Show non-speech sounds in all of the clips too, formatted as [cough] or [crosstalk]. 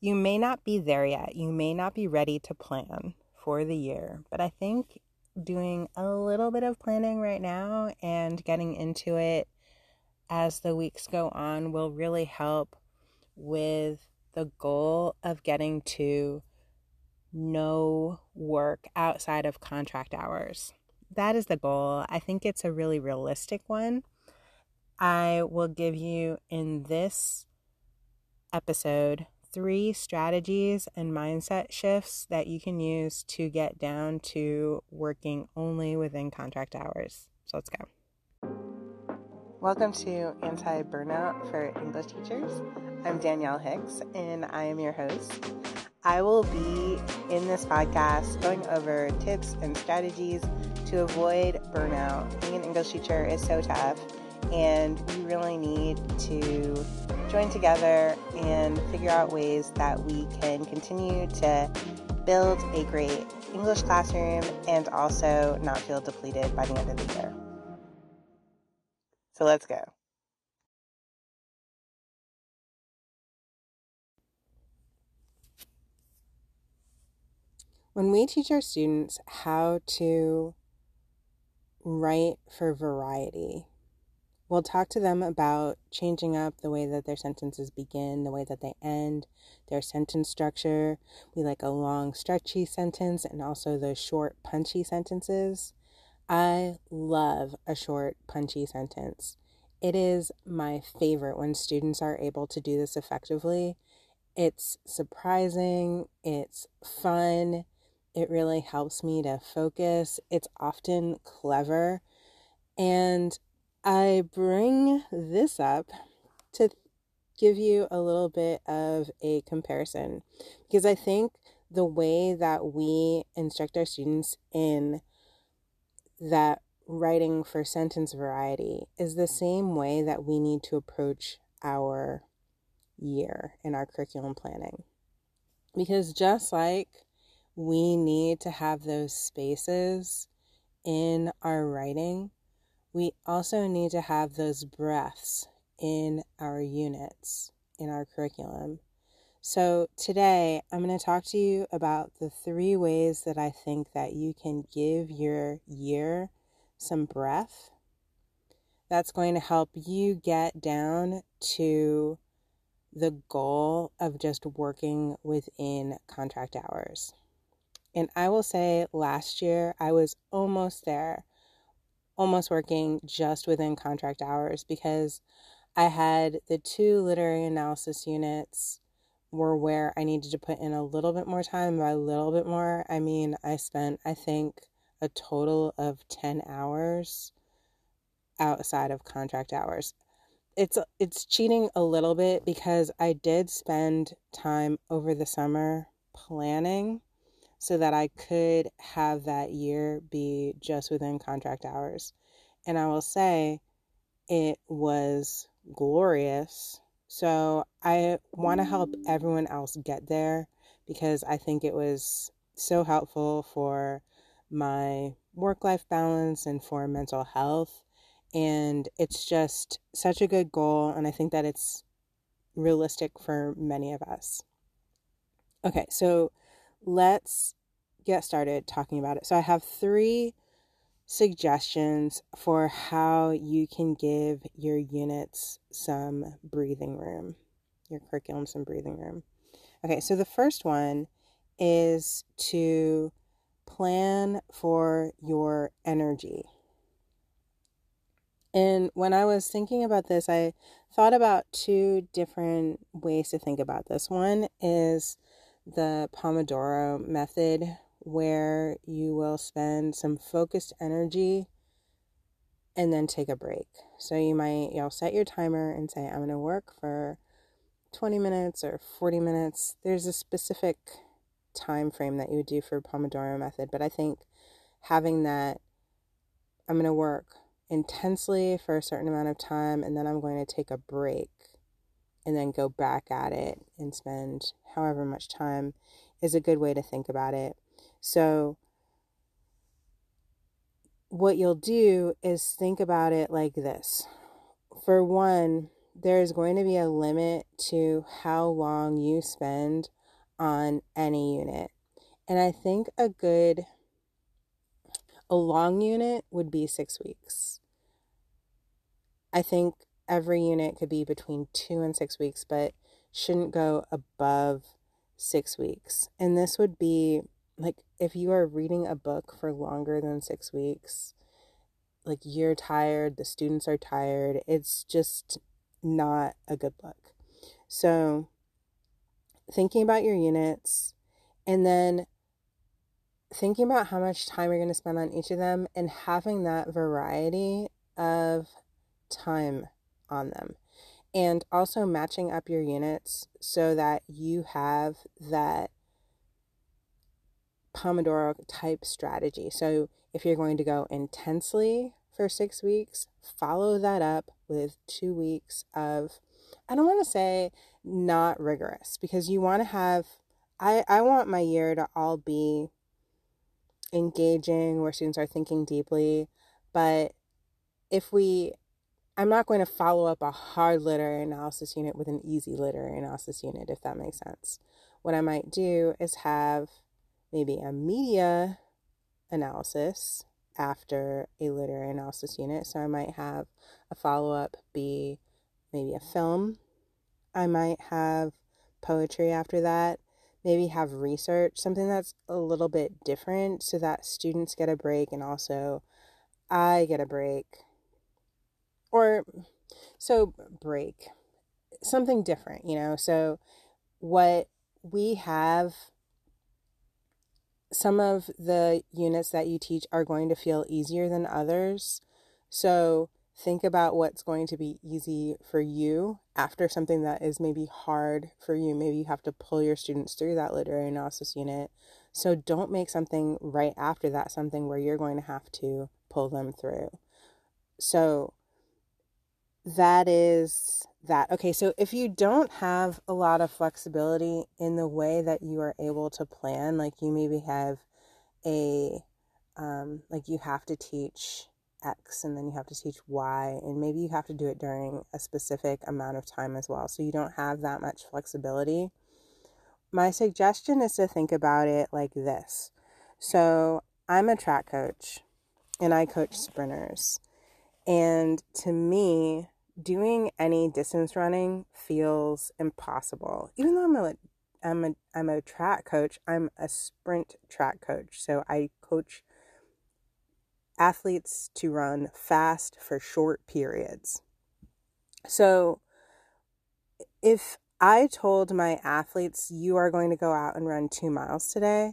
you may not be there yet. You may not be ready to plan for the year, but I think doing a little bit of planning right now and getting into it as the weeks go on will really help with the goal of getting to no work outside of contract hours. That is the goal. I think it's a really realistic one. I will give you in this episode three strategies and mindset shifts that you can use to get down to working only within contract hours. So let's go. Welcome to Anti Burnout for English Teachers. I'm Danielle Hicks and I am your host. I will be in this podcast going over tips and strategies to avoid burnout. Being an English teacher is so tough, and we really need to join together and figure out ways that we can continue to build a great English classroom and also not feel depleted by the end of the year. So let's go. When we teach our students how to write for variety, we'll talk to them about changing up the way that their sentences begin, the way that they end, their sentence structure. We like a long, stretchy sentence and also those short, punchy sentences. I love a short, punchy sentence. It is my favorite when students are able to do this effectively. It's surprising, it's fun, it really helps me to focus. It's often clever. And I bring this up to give you a little bit of a comparison because I think the way that we instruct our students in that writing for sentence variety is the same way that we need to approach our year in our curriculum planning. Because just like we need to have those spaces in our writing. We also need to have those breaths in our units, in our curriculum. So today I'm going to talk to you about the three ways that I think that you can give your year some breath. That's going to help you get down to the goal of just working within contract hours. And I will say last year I was almost there, almost working just within contract hours because I had the two literary analysis units were where I needed to put in a little bit more time. By a little bit more, I mean I spent, I think, a total of 10 hours outside of contract hours. It's it's cheating a little bit because I did spend time over the summer planning so that I could have that year be just within contract hours. And I will say it was glorious. So I want to help everyone else get there because I think it was so helpful for my work life balance and for mental health. And it's just such a good goal. And I think that it's realistic for many of us. Okay, so let's get started talking about it. So, I have three suggestions for how you can give your units some breathing room, your curriculum some breathing room. Okay, so the first one is to plan for your energy. And when I was thinking about this, I thought about two different ways to think about this. One is the Pomodoro method, where you will spend some focused energy and then take a break. So you might you'll set your timer and say I'm going to work for 20 minutes or 40 minutes. There's a specific time frame that you would do for Pomodoro method, but I think having that I'm going to work intensely for a certain amount of time and then I'm going to take a break and then go back at it and spend however much time is a good way to think about it. So, what you'll do is think about it like this. For one, there's going to be a limit to how long you spend on any unit. And I think a good, a long unit would be six weeks. I think every unit could be between two and six weeks, but shouldn't go above six weeks. And this would be like if you are reading a book for longer than six weeks, like you're tired, the students are tired, it's just not a good look. So, thinking about your units and then thinking about how much time you're going to spend on each of them and having that variety of time on them. And also matching up your units so that you have that Pomodoro type strategy. So if you're going to go intensely for six weeks, follow that up with two weeks of, I don't want to say not rigorous because you want to have, I, I want my year to all be engaging where students are thinking deeply. But if we, I'm not going to follow up a hard literary analysis unit with an easy literary analysis unit, if that makes sense. What I might do is have maybe a media analysis after a literary analysis unit. So I might have a follow up be maybe a film. I might have poetry after that. Maybe have research, something that's a little bit different so that students get a break and also I get a break. Or so break. Something different, you know. So what we have some of the units that you teach are going to feel easier than others. So think about what's going to be easy for you after something that is maybe hard for you. Maybe you have to pull your students through that literary analysis unit. So don't make something right after that something where you're going to have to pull them through. So that is that. Okay, so if you don't have a lot of flexibility in the way that you are able to plan, like you maybe have a, um, like you have to teach X and then you have to teach Y, and maybe you have to do it during a specific amount of time as well. So you don't have that much flexibility. My suggestion is to think about it like this. So I'm a track coach and I coach sprinters. And to me, doing any distance running feels impossible. Even though I'm a I'm a I'm a track coach, I'm a sprint track coach. So I coach athletes to run fast for short periods. So if I told my athletes you are going to go out and run 2 miles today,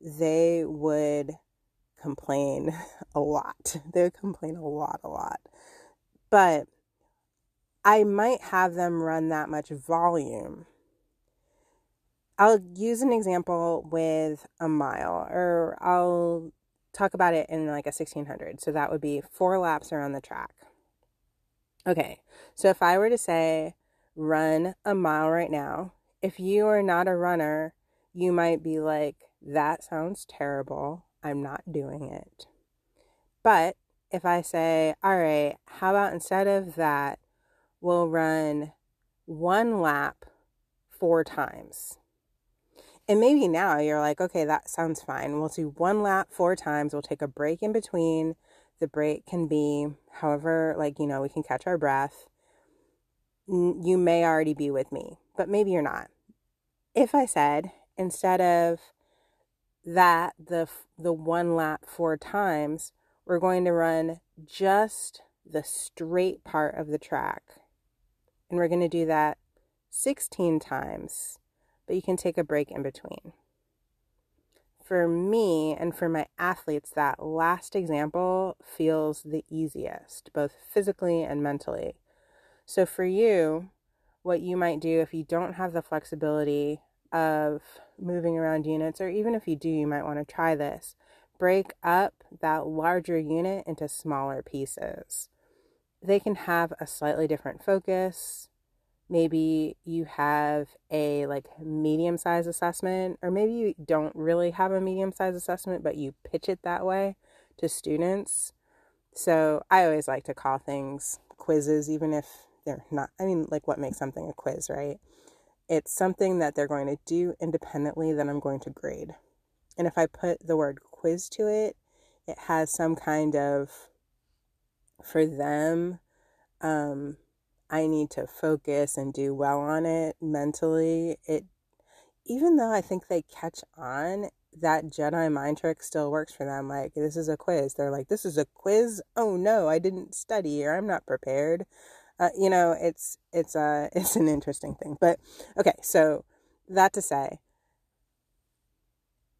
they would complain [laughs] a lot. They would complain a lot, a lot. But I might have them run that much volume. I'll use an example with a mile, or I'll talk about it in like a 1600. So that would be four laps around the track. Okay, so if I were to say run a mile right now, if you are not a runner, you might be like, that sounds terrible. I'm not doing it. But if I say, all right, how about instead of that, will run one lap four times. And maybe now you're like, okay, that sounds fine. We'll do one lap four times. We'll take a break in between. The break can be however, like, you know, we can catch our breath. You may already be with me, but maybe you're not. If I said instead of that, the, the one lap four times, we're going to run just the straight part of the track and we're going to do that 16 times, but you can take a break in between. For me and for my athletes, that last example feels the easiest, both physically and mentally. So, for you, what you might do if you don't have the flexibility of moving around units, or even if you do, you might want to try this. Break up that larger unit into smaller pieces they can have a slightly different focus. Maybe you have a like medium size assessment, or maybe you don't really have a medium size assessment, but you pitch it that way to students. So I always like to call things quizzes, even if they're not, I mean, like what makes something a quiz, right? It's something that they're going to do independently that I'm going to grade. And if I put the word quiz to it, it has some kind of, for them, um, I need to focus and do well on it mentally. It, even though I think they catch on, that Jedi mind trick still works for them. Like, this is a quiz. They're like, this is a quiz. Oh no, I didn't study or I'm not prepared. Uh, you know, it's it's a [laughs] it's an interesting thing. But okay, so that to say,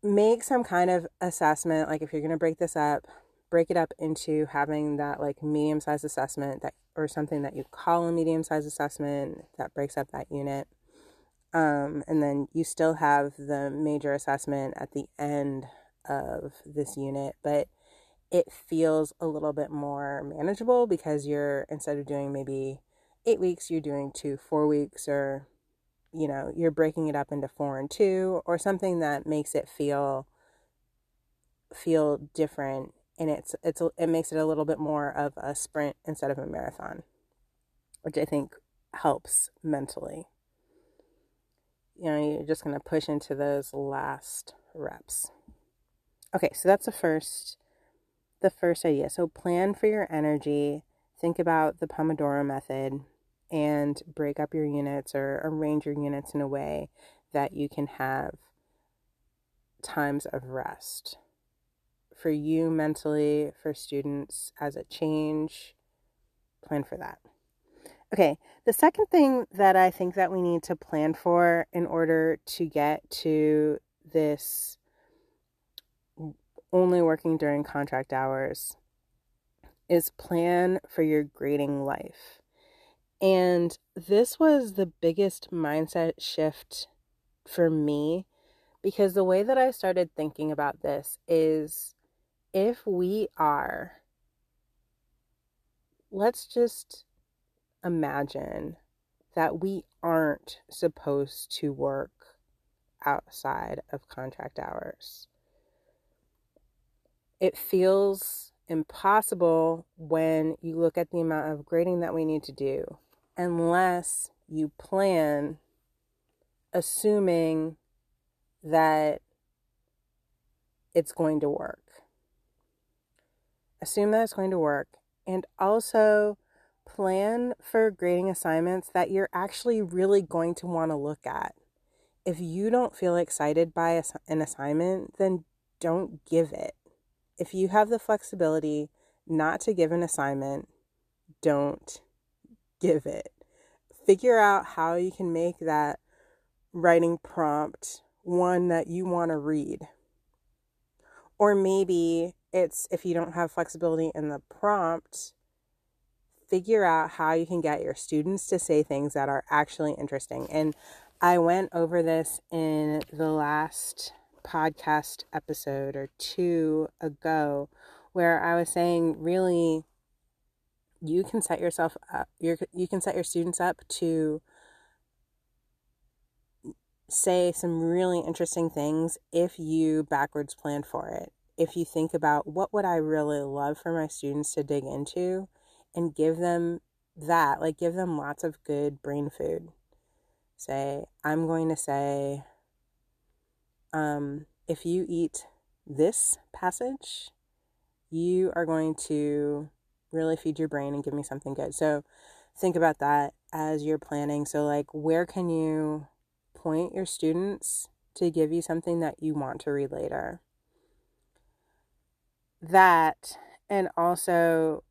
make some kind of assessment. Like, if you're gonna break this up, break it up into having that like medium sized assessment that or something that you call a medium sized assessment that breaks up that unit. Um, and then you still have the major assessment at the end of this unit, but it feels a little bit more manageable because you're, instead of doing maybe eight weeks, you're doing two, four weeks, or, you know, you're breaking it up into four and two, or something that makes it feel feel different and it's it's it makes it a little bit more of a sprint instead of a marathon which i think helps mentally you know, you're just going to push into those last reps. Okay, so that's the first the first idea. So plan for your energy, think about the Pomodoro method and break up your units or arrange your units in a way that you can have times of rest. For you mentally, for students as a change, plan for that. Okay, the second thing that I think that we need to plan for in order to get to this only working during contract hours is plan for your grading life. And this was the biggest mindset shift for me because the way that I started thinking about this is if we are, let's just imagine that we aren't supposed to work outside of contract hours. It feels impossible when you look at the amount of grading that we need to do, unless you plan assuming that it's going to work. Assume that it's going to work, and also plan for grading assignments that you're actually really going to want to look at. If you don't feel excited by an assignment, then don't give it. If you have the flexibility not to give an assignment, don't give it. Figure out how you can make that writing prompt one that you want to read. Or maybe it's if you don't have flexibility in the prompt, figure out how you can get your students to say things that are actually interesting. And I went over this in the last podcast episode or two ago where I was saying really you can set yourself up you you can set your students up to say some really interesting things if you backwards plan for it. If you think about what would I really love for my students to dig into and give them that, like give them lots of good brain food. Say, I'm going to say, um, if you eat this passage, you are going to really feed your brain and give me something good. So think about that as you're planning. So, like, where can you point your students to give you something that you want to read later? That, and also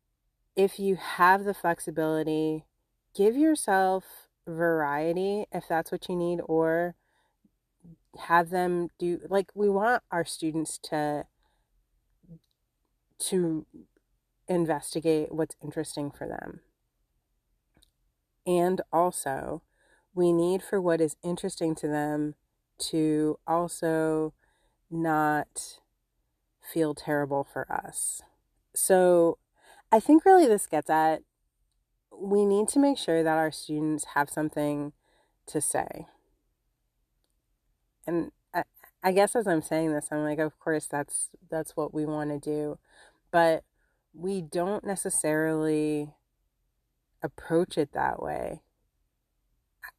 if you have the flexibility, give yourself variety if that's what you need, or have them do like we want our students to to investigate what's interesting for them. And also, we need for what is interesting to them to also not feel terrible for us. So, I think really this gets at we need to make sure that our students have something to say. And I, I guess as I'm saying this, I'm like, of course that's that's what we want to do. But we don't necessarily approach it that way.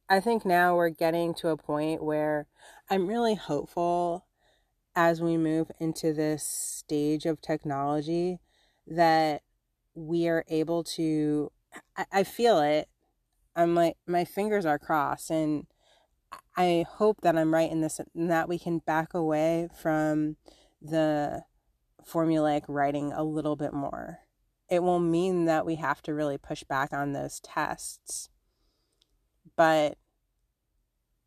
I think now we're getting to a point where I'm really hopeful as we move into this stage of technology that we are able to I, I feel it. I'm like my fingers are crossed and I hope that I'm right in this and that we can back away from the formulaic writing a little bit more. It will mean that we have to really push back on those tests. But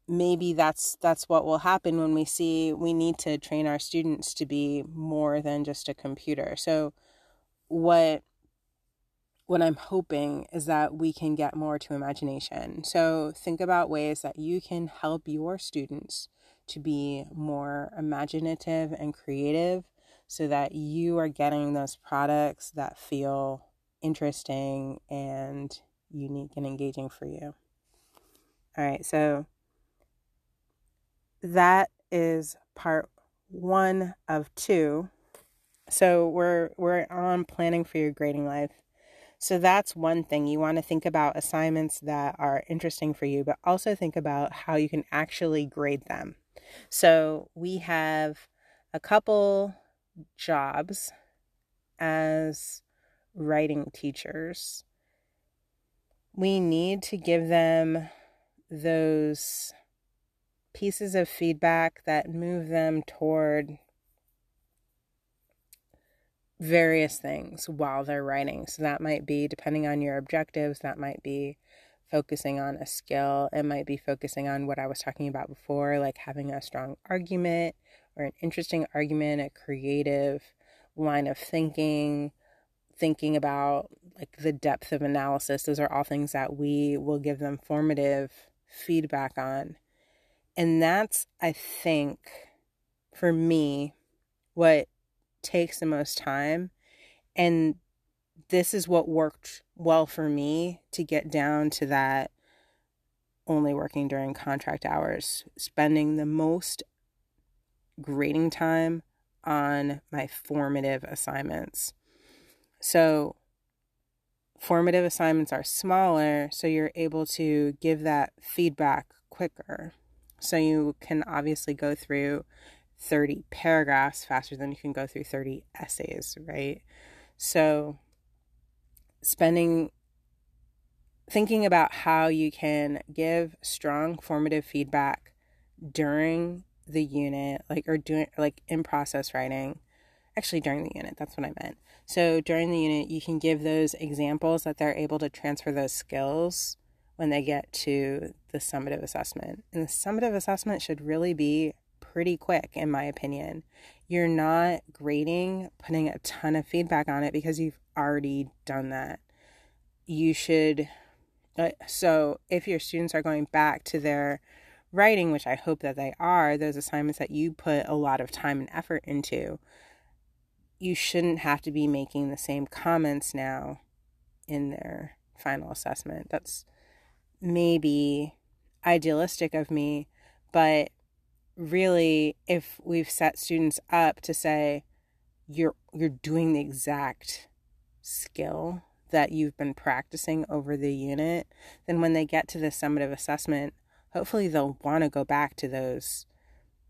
maybe that's that's what will happen when we see we need to train our students to be more than just a computer. So what what I'm hoping is that we can get more to imagination. So think about ways that you can help your students to be more imaginative and creative so that you are getting those products that feel interesting and unique and engaging for you. All right, so that is part 1 of 2. So we're we're on planning for your grading life. So that's one thing. You want to think about assignments that are interesting for you, but also think about how you can actually grade them. So we have a couple jobs as writing teachers. We need to give them those pieces of feedback that move them toward various things while they're writing. So that might be, depending on your objectives, that might be focusing on a skill. It might be focusing on what I was talking about before, like having a strong argument or an interesting argument, a creative line of thinking, thinking about like the depth of analysis. Those are all things that we will give them formative feedback on. And that's, I think, for me, what takes the most time. And this is what worked well for me to get down to that only working during contract hours, spending the most grading time on my formative assignments. So, formative assignments are smaller, so you're able to give that feedback quicker. So, you can obviously go through 30 paragraphs faster than you can go through 30 essays, right? So, spending thinking about how you can give strong formative feedback during the unit, like, or doing, like, in process writing, actually during the unit, that's what I meant. So, during the unit, you can give those examples that they're able to transfer those skills when they get to the summative assessment. And the summative assessment should really be pretty quick, in my opinion. You're not grading, putting a ton of feedback on it because you've already done that. You should, uh, so if your students are going back to their writing, which I hope that they are, those assignments that you put a lot of time and effort into, you shouldn't have to be making the same comments now in their final assessment. That's maybe idealistic of me, but really if we've set students up to say you're you're doing the exact skill that you've been practicing over the unit then when they get to the summative assessment hopefully they'll want to go back to those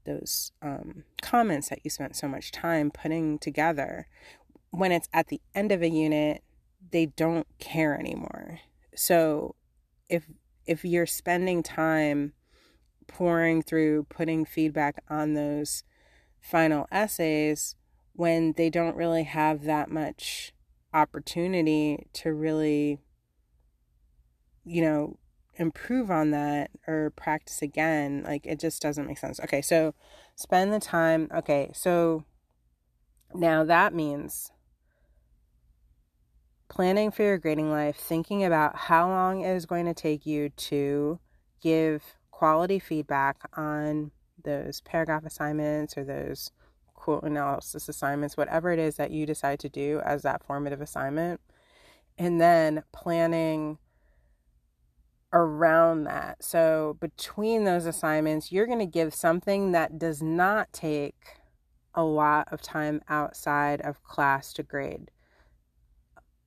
those um, comments that you spent so much time putting together. When it's at the end of a unit they don't care anymore. So if if you're spending time pouring through putting feedback on those final essays when they don't really have that much opportunity to really you know improve on that or practice again like it just doesn't make sense. Okay so spend the time okay so now that means planning for your grading life thinking about how long it is going to take you to give quality feedback on those paragraph assignments or those quote analysis assignments, whatever it is that you decide to do as that formative assignment. And then planning around that. So, between those assignments, you're going to give something that does not take a lot of time outside of class to grade.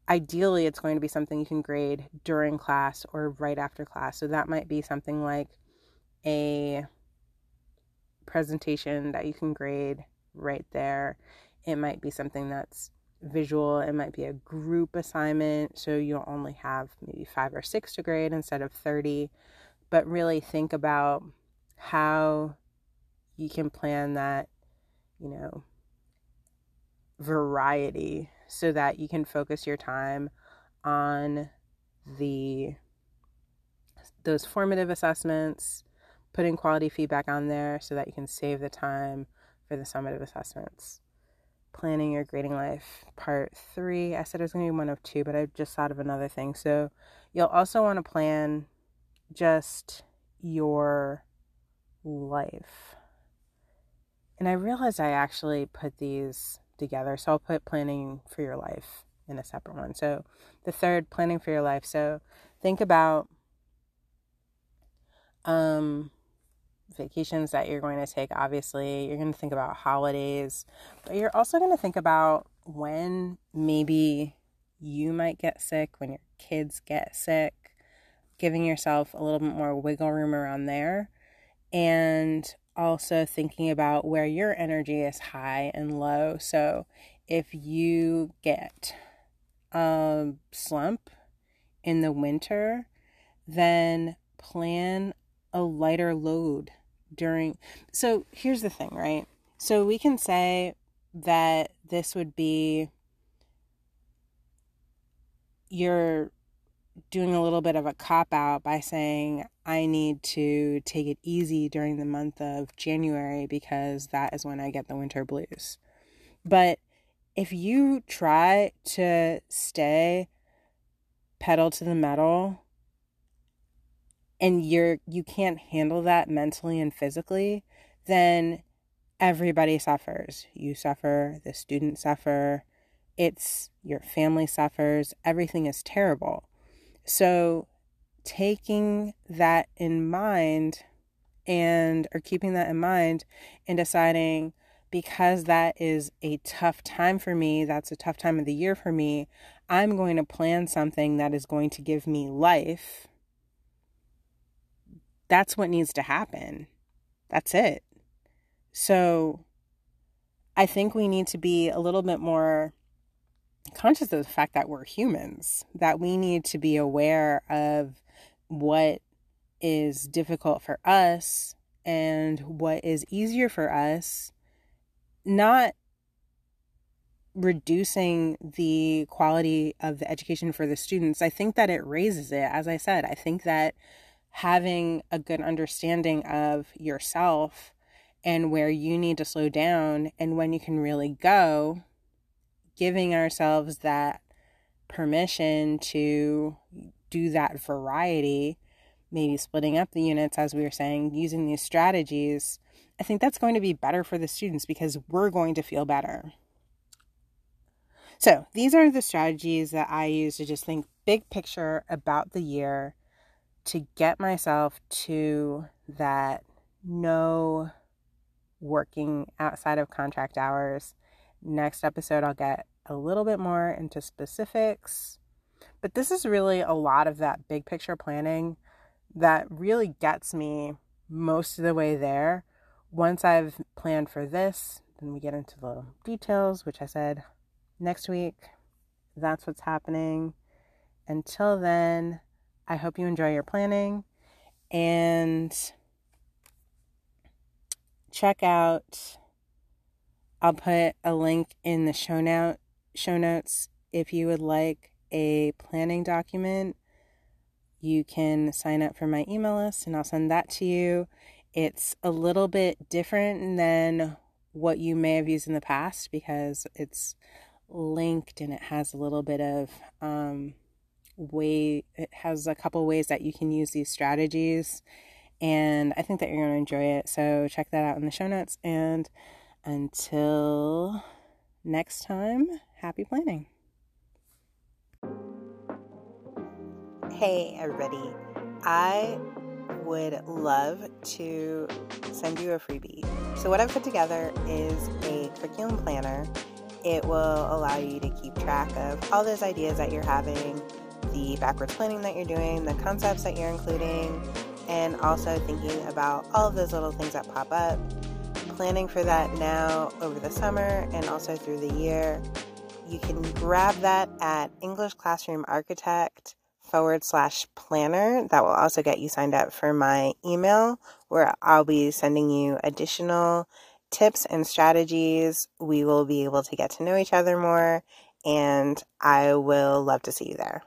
Ideally, it's going to be something you can grade during class or right after class. So that might be something like a presentation that you can grade right there. It might be something that's visual, it might be a group assignment, so you'll only have maybe five or six to grade instead of 30. But really think about how you can plan that, you know, variety so that you can focus your time on the those formative assessments, putting quality feedback on there so that you can save the time for the summative assessments. Planning your grading life, part three. I said it was going to be one of two, but I just thought of another thing. So, you'll also want to plan just your life. And I realized I actually put these together. So, I'll put planning for your life in a separate one. So, the third, planning for your life. So, think about um vacations that you're going to take, obviously. You're going to think about holidays, but you're also going to think about when maybe you might get sick, when your kids get sick, giving yourself a little bit more wiggle room around there. And also thinking about where your energy is high and low. So if you get a slump in the winter, then plan a lighter load during. So here's the thing, right? So we can say that this would be you're doing a little bit of a cop out by saying I need to take it easy during the month of January because that is when I get the winter blues. But if you try to stay pedal to the metal and you're you can't handle that mentally and physically, then everybody suffers. You suffer, the students suffer, it's your family suffers, everything is terrible. So taking that in mind and or keeping that in mind and deciding because that is a tough time for me, that's a tough time of the year for me, I'm going to plan something that is going to give me life that's what needs to happen. That's it. So I think we need to be a little bit more conscious of the fact that we're humans, that we need to be aware of what is difficult for us and what is easier for us, not reducing the quality of the education for the students. I think that it raises it. As I said, I think that having a good understanding of yourself and where you need to slow down and when you can really go, giving ourselves that permission to do that variety, maybe splitting up the units, as we were saying, using these strategies, I think that's going to be better for the students because we're going to feel better. So, these are the strategies that I use to just think big picture about the year to get myself to that no working outside of contract hours. Next episode, I'll get a little bit more into specifics. But this is really a lot of that big picture planning that really gets me most of the way there. Once I've planned for this, then we get into the details, which I said next week. That's what's happening. Until then, I hope you enjoy your planning and check out I'll put a link in the show note show notes if you would like a planning document. You can sign up for my email list and I'll send that to you. It's a little bit different than what you may have used in the past because it's linked and it has a little bit of um, way it has a couple ways that you can use these strategies and I think that you're going to enjoy it. So check that out in the show notes and until next time, happy planning. Hey everybody. I would love to send you a freebie. So what I've put together is a curriculum planner it will allow you to keep track of all those ideas that you're having, the backwards planning that you're doing, the concepts that you're including, and also thinking about all of those little things that pop up. Planning for that now over the summer and also through the year. You can grab that at English Classroom Architect forward slash planner. That will also get you signed up for my email where I'll be sending you additional tips and strategies. We will be able to get to know each other more, and I will love to see you there.